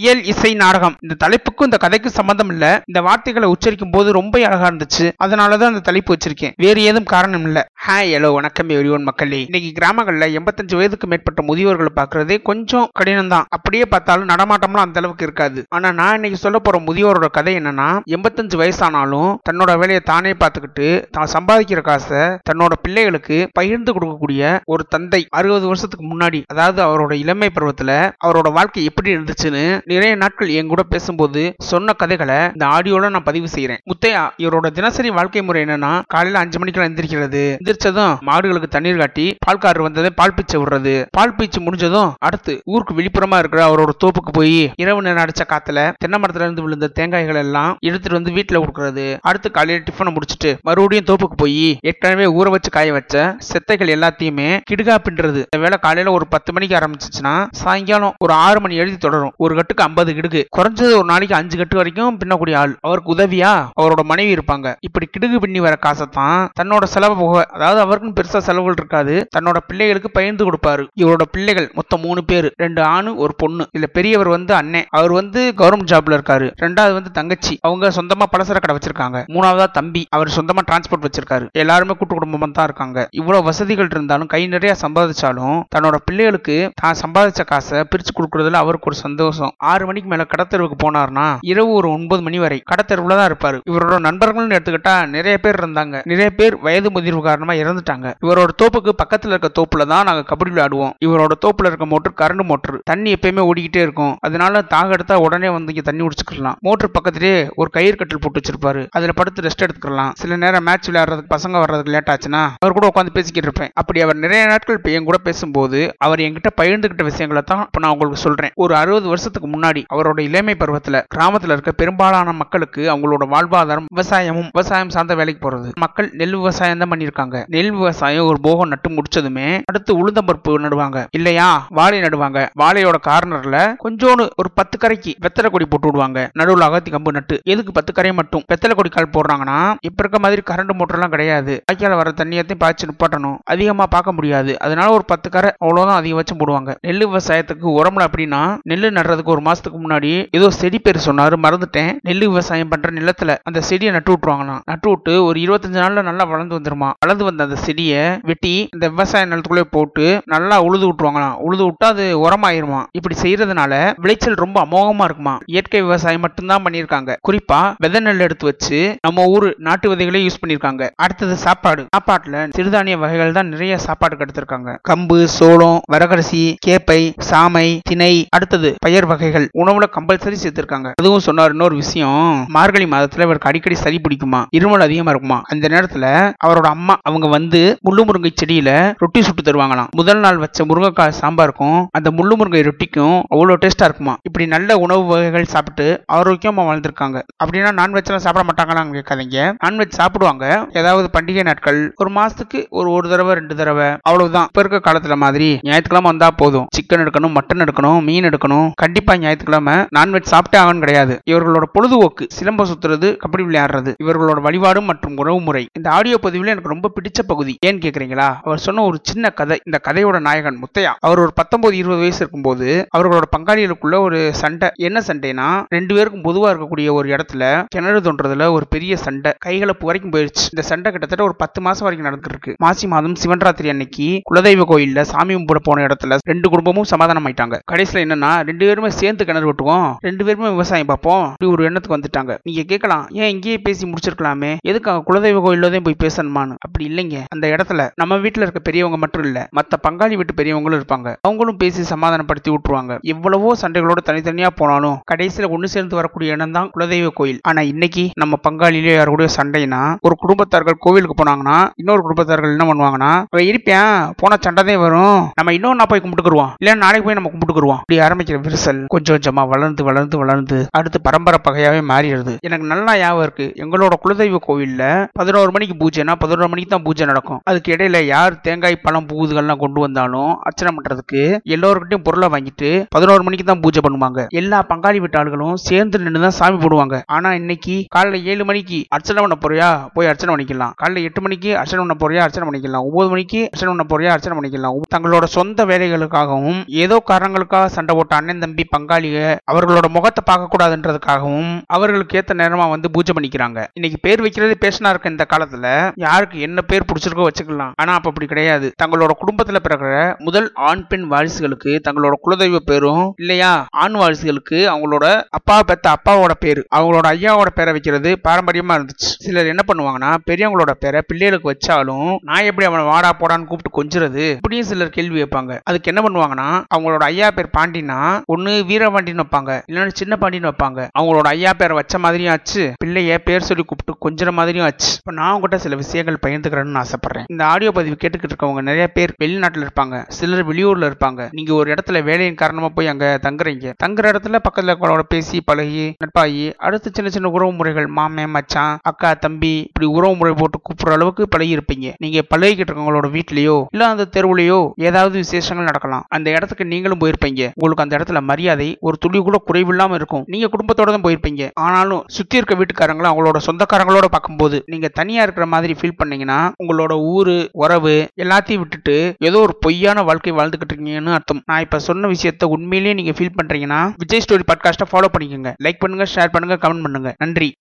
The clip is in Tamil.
இயல் இசை நாடகம். இந்த தலைப்புக்கும் இந்த கதைக்கும் சம்பந்தம் இல்ல. இந்த வார்த்தைகளை உச்சரிக்கும் போது ரொம்ப அழகா இருந்துச்சு. அதனாலதான் அந்த தலைப்பு வச்சிருக்கேன். வேறு ஏதும் காரணம் இல்ல. ஹாய் ஹலோ வணக்கம் எவ்ரிஒன் மக்களே. இன்னைக்கு கிராமங்கள்ல எண்பத்தஞ்சு வயதுக்கு மேற்பட்ட முதியோர்களை பாக்குறதே கொஞ்சம் கடினம் தான் அப்படியே பார்த்தாலும் நடமாட்டம்லாம் அந்த அளவுக்கு இருக்காது. ஆனா நான் இன்னைக்கு சொல்ல போற முதியோரோட கதை என்னன்னா எண்பத்தஞ்சு வயசானாலும் தன்னோட வேலையை தானே பார்த்துக்கிட்டு தான் சம்பாதிக்கிற காசை தன்னோட பிள்ளைகளுக்கு பகிர்ந்து கொடுக்கக்கூடிய ஒரு தந்தை அறுபது வருஷத்துக்கு முன்னாடி அதாவது அவரோட இளமை பருவத்துல அவரோட வாழ்க்கை எப்படி இருந்துச்சுன்னு நிறைய நாட்கள் என் கூட பேசும்போது சொன்ன கதைகளை இந்த ஆடியோல நான் பதிவு செய்யறேன் முத்தையா இவரோட தினசரி வாழ்க்கை முறை என்னன்னா காலையில அஞ்சு மணிக்கெல்லாம் எந்திரிக்கிறது. எந்திரிச்சதும் மாடுகளுக்கு தண்ணீர் காட்டி பால்காரர் வந்ததை பால் பீச்சை விடுறது. பால் பீச்சு முடிஞ்சதும் அடுத்து ஊருக்கு வெளிப்புறமா இருக்கிற அவரோட தோப்புக்கு போய் இரவு நேரம் அடிச்ச காத்துல தென்னை மரத்துல இருந்து விழுந்த தேங்காய்கள் எல்லாம் எடுத்துட்டு வந்து வீட்டுல கொடுக்கறது. அடுத்து காலையில டிஃபனை முடிச்சிட்டு மறுபடியும் தோப்புக்கு போய் ஏற்கனவே ஊற வச்சு காய வச்ச செத்தைகள் எல்லாத்தையுமே கிடுகா பின்றது இந்த வேலை காலையில ஒரு பத்து மணிக்கு ஆரம்பிச்சிச்சுன்னா சாயங்காலம் ஒரு ஆறு மணி எழுதி தொடரும். ஒரு கட்டு கட்டுக்கு ஐம்பது கிடுகு. குறைஞ்சது ஒரு நாளைக்கு அஞ்சு கட்டு வரைக்கும் பின்னக்கூடிய ஆள். அவருக்கு உதவியா அவரோட மனைவி இருப்பாங்க. இப்படி கிடுகு பின்னி வர காசை தான் தன்னோட செலவு போக அதாவது அவருக்கும் பெருசா செலவுகள் இருக்காது. தன்னோட பிள்ளைகளுக்கு பகிர்ந்து கொடுப்பாரு. இவரோட பிள்ளைகள் மொத்தம் மூணு பேர். ரெண்டு ஆணு ஒரு பொண்ணு. இதுல பெரியவர் வந்து அண்ணன் அவர் வந்து கவர்மெண்ட் ஜாப்ல இருக்காரு. ரெண்டாவது வந்து தங்கச்சி. அவங்க சொந்தமா பலசர கடை வச்சிருக்காங்க. மூணாவதா தம்பி. அவர் சொந்தமா டிரான்ஸ்போர்ட் வச்சிருக்காரு. எல்லாருமே கூட்டு குடும்பமா தான் இருக்காங்க. இவ்வளவு வசதிகள் இருந்தாலும் கை நிறைய சம்பாதிச்சாலும் தன்னோட பிள்ளைகளுக்கு தான் சம்பாதிச்ச காசை பிரிச்சு கொடுக்கறதுல அவருக்கு ஒரு சந்தோஷம். ஆறு மணிக்கு மேல கடத்தெருவுக்கு போனார்னா இரவு ஒரு ஒன்பது மணி வரை கடத்தெருவுல தான் இருப்பாரு. இவரோட நண்பர்கள்னு எடுத்துக்கிட்டா நிறைய பேர் இருந்தாங்க. நிறைய பேர் வயது முதிர்வு காரணமா இறந்துட்டாங்க. இவரோட தோப்புக்கு பக்கத்துல இருக்க தோப்புல தான் நாங்க கபடி விளையாடுவோம். இவரோட தோப்புல இருக்க மோட்டர் கரண்ட் மோட்டர் தண்ணி எப்பயுமே ஓடிக்கிட்டே இருக்கும். அதனால தாக எடுத்தா உடனே வந்து இங்க தண்ணி குடிச்சுக்கலாம். மோட்டர் பக்கத்திலேயே ஒரு கயிறு கட்டில் போட்டு வச்சிருப்பாரு. அதுல படுத்து ரெஸ்ட் எடுத்துக்கலாம். சில நேரம் மேட்ச் விளையாடுறதுக்கு பசங்க வர்றதுக்கு லேட் ஆச்சுன்னா அவர் கூட உட்காந்து பேசிக்கிட்டு இருப்பேன். அப்படி அவர் நிறைய நாட்கள் என் கூட பேசும்போது அவர் என்கிட்ட பகிர்ந்துகிட்ட விஷயங்களை தான் இப்ப நான் உங்களுக்கு சொல்றேன். ஒரு அறுபது வருஷத்துக்கு முன்னாடி அவரோட இளமை பருவத்துல கிராமத்துல இருக்க பெரும்பாலான மக்களுக்கு அவங்களோட வாழ்வாதாரம் விவசாயமும் விவசாயம் சார்ந்த வேலைக்கு போறது. மக்கள் நெல் விவசாயம் தான் பண்ணிருக்காங்க நெல் விவசாயம் ஒரு போகம் நட்டு முடிச்சதுமே அடுத்து உளுந்தம்பருப்பு நடுவாங்க. இல்லையா? வாழை நடுவாங்க. வாழையோட கார்னர்ல கொஞ்சோண்டு ஒரு பத்து கரைக்கு வெத்தலை கொடி போட்டு விடுவாங்க. நடுவில் அகத்தி கம்பு நட்டு எதுக்கு பத்து கரை மட்டும் வெத்தலை கொடி கால் போடுறாங்கன்னா இப்ப இருக்க மாதிரி கரண்ட் மோட்டர்லாம் கிடையாது. வாய்க்கால வர தண்ணியத்தையும் பாய்ச்சி நிப்பாட்டணும். அதிகமா பார்க்க முடியாது. அதனால ஒரு பத்து கரை அவ்வளவுதான் அதிகபட்சம் போடுவாங்க. நெல் விவசாயத்துக்கு உரம்ல அப்படின்னா நெல் நடுறதுக்கு ஒரு மாசத்துக்கு முன்னாடி ஏதோ செடி பேர் சொன்னாரு மறந்துட்டேன். நெல் விவசாயம் பண்ற நிலத்துல அந்த செடியை நட்டு விட்டுருவாங்களாம் நட்டு விட்டு ஒரு இருபத்தஞ்சு நாள்ல நல்லா வளர்ந்து வந்துருமா? வளர்ந்து வந்த அந்த செடியை வெட்டி இந்த விவசாய நிலத்துக்குள்ளே போட்டு நல்லா உழுது விட்டுருவாங்களாம் உழுது விட்டா அது உரமாயிருமா? இப்படி செய்யறதுனால விளைச்சல் ரொம்ப அமோகமா இருக்குமா? இயற்கை விவசாயம் மட்டும்தான் பண்ணியிருக்காங்க. குறிப்பா விதை நெல் எடுத்து வச்சு நம்ம ஊர் நாட்டு விதைகளே யூஸ் பண்ணியிருக்காங்க. அடுத்தது சாப்பாடு. சாப்பாட்டுல சிறுதானிய வகைகள் தான் நிறைய சாப்பாடு எடுத்திருக்காங்க. கம்பு சோளம் வரகரிசி கேப்பை சாமை திணை அடுத்தது பயர் வகைகள் உணவுல கம்பல்சரி சேர்த்திருக்காங்க. அதுவும் சொன்னார் இன்னொரு விஷயம் மார்கழி மாதத்துல இவருக்கு அடிக்கடி சளி பிடிக்குமா? இருமல் அதிகமா இருக்குமா? அந்த நேரத்துல அவரோட அம்மா அவங்க வந்து முள்ளு முருங்கை செடியில ரொட்டி சுட்டு தருவாங்களாம். முதல் நாள் வச்ச முருங்கைக்காய் சாம்பாருக்கும் அந்த முள்ளு முருங்கை ரொட்டிக்கும் அவ்வளவு டேஸ்டா இருக்குமா? இப்படி நல்ல உணவு வகைகள் சாப்பிட்டு ஆரோக்கியமா வாழ்ந்திருக்காங்க. அப்படின்னா நான்வெஜ் எல்லாம் சாப்பிட மாட்டாங்களான்னு கேட்காதீங்க. நான்வெஜ் சாப்பிடுவாங்க. ஏதாவது பண்டிகை நாட்கள் ஒரு மாசத்துக்கு ஒரு ஒரு தடவை ரெண்டு தடவை அவ்வளவுதான். இப்ப இருக்க காலத்துல மாதிரி ஞாயிற்றுக்கிழமை வந்தா போதும். சிக்கன் எடுக்கணும் மட்டன் எடுக்கணும் மீன் எடுக்கணும். கண்டிப்பா ஞாயிற்றுக்கிழமை நான்வெஜ் சாப்பிட்டே ஆகணும் கிடையாது. இவர்களோட பொழுதுபோக்கு சிலம்ப சுத்துறது கபடி விளையாடுறது இவர்களோட வழிபாடு மற்றும் உறவு முறை. இந்த ஆடியோ பதிவில் எனக்கு ரொம்ப பிடிச்ச பகுதி. ஏன்னு கேக்குறீங்களா? அவர் சொன்ன ஒரு சின்ன கதை. இந்த கதையோட நாயகன் முத்தையா. அவர் ஒரு பத்தொன்பது இருபது வயசு இருக்கும்போது அவர்களோட பங்காளிகளுக்குள்ள ஒரு சண்டை. என்ன சண்டைனா ரெண்டு பேருக்கும் பொதுவா இருக்கக்கூடிய ஒரு இடத்துல கிணறு தோன்றதுல ஒரு பெரிய சண்டை. கைகளை வரைக்கும் போயிடுச்சு இந்த சண்டை கிட்டத்தட்ட ஒரு பத்து மாசம் வரைக்கும் நடந்துருக்கு மாசி மாதம் சிவன்ராத்திரி அன்னைக்கு குலதெய்வ கோயில்ல சாமி கும்பிட போன இடத்துல ரெண்டு குடும்பமும் சமாதானம் ஆயிட்டாங்க கடைசியில என்னன்னா ரெண்டு பேருமே சேர்ந்து கிணறு வெட்டுவோம். ரெண்டு பேருமே விவசாயம் பார்ப்போம். இப்படி ஒரு எண்ணத்துக்கு வந்துட்டாங்க. நீங்க கேட்கலாம் ஏன் இங்கேயே பேசி முடிச்சிருக்கலாமே? எதுக்காக குலதெய்வ கோயில்ல தான் போய் பேசணுமான்னு? அப்படி இல்லைங்க. அந்த இடத்துல நம்ம வீட்டுல இருக்க பெரியவங்க மட்டும் இல்ல மத்த பங்காளி வீட்டு பெரியவங்களும் இருப்பாங்க. அவங்களும் பேசி சமாதானப்படுத்தி விட்டுருவாங்க. எவ்வளவோ சண்டைகளோட தனித்தனியா போனாலும் கடைசியில ஒண்ணு சேர்ந்து வரக்கூடிய இடம் தான் குலதெய்வ கோயில். ஆனா இன்னைக்கு நம்ம பங்காளியிலே யாரு கூட சண்டைனா ஒரு குடும்பத்தார்கள் கோவிலுக்கு போனாங்கன்னா இன்னொரு குடும்பத்தார்கள் என்ன பண்ணுவாங்கன்னா அவன் இருப்பேன் போன சண்டைதே வரும். நம்ம இன்னொரு நான் போய் கும்பிட்டுக்குருவோம். இல்ல நாளைக்கு போய் நம்ம கும்பிட்டுக்குருவோம். இப்படி ஆரம்பிக்கிற விரிசல் கொஞ்சம் கொஞ்சமாக வளர்ந்து வளர்ந்து வளர்ந்து அடுத்து பரம்பரை பகையாகவே மாறிடுது. எனக்கு நல்லா ஞாபகம் இருக்கு. எங்களோட குலதெய்வ கோவிலில் பதினோரு மணிக்கு பூஜைனா பதினோரு மணிக்கு தான் பூஜை நடக்கும். அதுக்கு இடையில யார் தேங்காய் பழம் பூதுகள்லாம் கொண்டு வந்தாலும் அர்ச்சனை பண்ணுறதுக்கு எல்லோருக்கிட்டையும் பொருளை வாங்கிட்டு பதினோரு மணிக்கு தான் பூஜை பண்ணுவாங்க. எல்லா பங்காளி வீட்டாளர்களும் சேர்ந்து நின்று தான் சாமி போடுவாங்க. ஆனால் இன்னைக்கு காலைல ஏழு மணிக்கு அர்ச்சனை பண்ண போறியா? போய் அர்ச்சனை பண்ணிக்கலாம். காலைல எட்டு மணிக்கு அர்ச்சனை பண்ண போறியா? அர்ச்சனை பண்ணிக்கலாம். ஒன்பது மணிக்கு அர்ச்சனை பண்ண போறியா? அர்ச்சனை பண்ணிக்கலாம். தங்களோட சொந்த வேலைகளுக்காகவும் ஏதோ காரணங்களுக்காக சண்டை போட்ட அண்ணன் தம்பி பங்காளி பங்காளிக அவர்களோட முகத்தை பார்க்க கூடாதுன்றதுக்காகவும் அவர்களுக்கு ஏத்த நேரமா வந்து பூஜை பண்ணிக்கிறாங்க. இன்னைக்கு பேர் வைக்கிறது பேசினா இருக்க இந்த காலத்துல யாருக்கு என்ன பேர் பிடிச்சிருக்கோ வச்சுக்கலாம். ஆனா அப்ப அப்படி கிடையாது. தங்களோட குடும்பத்துல பிறகுற முதல் ஆண் பெண் வாரிசுகளுக்கு தங்களோட குலதெய்வ பேரும் இல்லையா? ஆண் வாரிசுகளுக்கு அவங்களோட அப்பா பெத்த அப்பாவோட பேரு அவங்களோட ஐயாவோட பேரை வைக்கிறது பாரம்பரியமா இருந்துச்சு. சிலர் என்ன பண்ணுவாங்கன்னா பெரியவங்களோட பேரை பிள்ளைகளுக்கு வச்சாலும் நான் எப்படி அவனை வாடா போடான்னு கூப்பிட்டு கொஞ்சிறது இப்படியும் சிலர் கேள்வி வைப்பாங்க அதுக்கு என்ன பண்ணுவாங்கன்னா அவங்களோட ஐயா பேர் பாண்டினா ஒன்னு வீரபாண்டின்னு வைப்பாங்க. இல்லைன்னா சின்ன பாண்டின்னு வைப்பாங்க. அவங்களோட ஐயா பேரை வச்ச மாதிரியும் ஆச்சு. பிள்ளைய பேர் சொல்லி கூப்பிட்டு கொஞ்சம் மாதிரியும் ஆச்சு. இப்போ நான் உங்ககிட்ட சில விஷயங்கள் பகிர்ந்துக்கிறேன்னு ஆசைப்படுறேன். இந்த ஆடியோ பதிவு கேட்டுக்கிட்டு இருக்கவங்க நிறைய பேர் வெளிநாட்டில் இருப்பாங்க. சிலர் வெளியூர்ல இருப்பாங்க. நீங்க ஒரு இடத்துல வேலையின் காரணமா போய் அங்க தங்குறீங்க. தங்குற இடத்துல பக்கத்துல இருக்கவங்களோட பேசி பழகி நட்பாகி அடுத்து சின்ன சின்ன உறவு முறைகள் மாமே மச்சான் அக்கா தம்பி இப்படி உறவு முறை போட்டு கூப்பிடுற அளவுக்கு பழகி இருப்பீங்க. நீங்க பழகிக்கிட்டு இருக்கவங்களோட வீட்லயோ இல்ல அந்த தெருவுலயோ ஏதாவது விசேஷங்கள் நடக்கலாம். அந்த இடத்துக்கு நீங்களும் போயிருப்பீங்க. உங்களுக்கு அந்த இடத்துல மரியாதை ஒரு துளி கூட குறைவில்லாம இருக்கும். நீங்க குடும்பத்தோட தான் போயிருப்பீங்க. ஆனாலும் சுத்தி இருக்க வீட்டுக்காரங்களும் அவங்களோட சொந்தக்காரங்களோட பார்க்கும்போது நீங்க தனியா இருக்கிற மாதிரி ஃபீல் பண்ணீங்கன்னா உங்களோட ஊரு உறவு எல்லாத்தையும் விட்டுட்டு ஏதோ ஒரு பொய்யான வாழ்க்கை வாழ்ந்துகிட்டு இருக்கீங்கன்னு அர்த்தம். நான் இப்ப சொன்ன விஷயத்த உண்மையிலேயே நீங்க ஃபீல் பண்றீங்கன்னா விஜய் ஸ்டோரி பாட்காஸ்ட்டை ஃபாலோ பண்ணிக்கோங்க. லைக் பண்ணுங்க ஷேர் பண்ணுங்க கமெண்ட் பண்ணுங்க. நன்றி.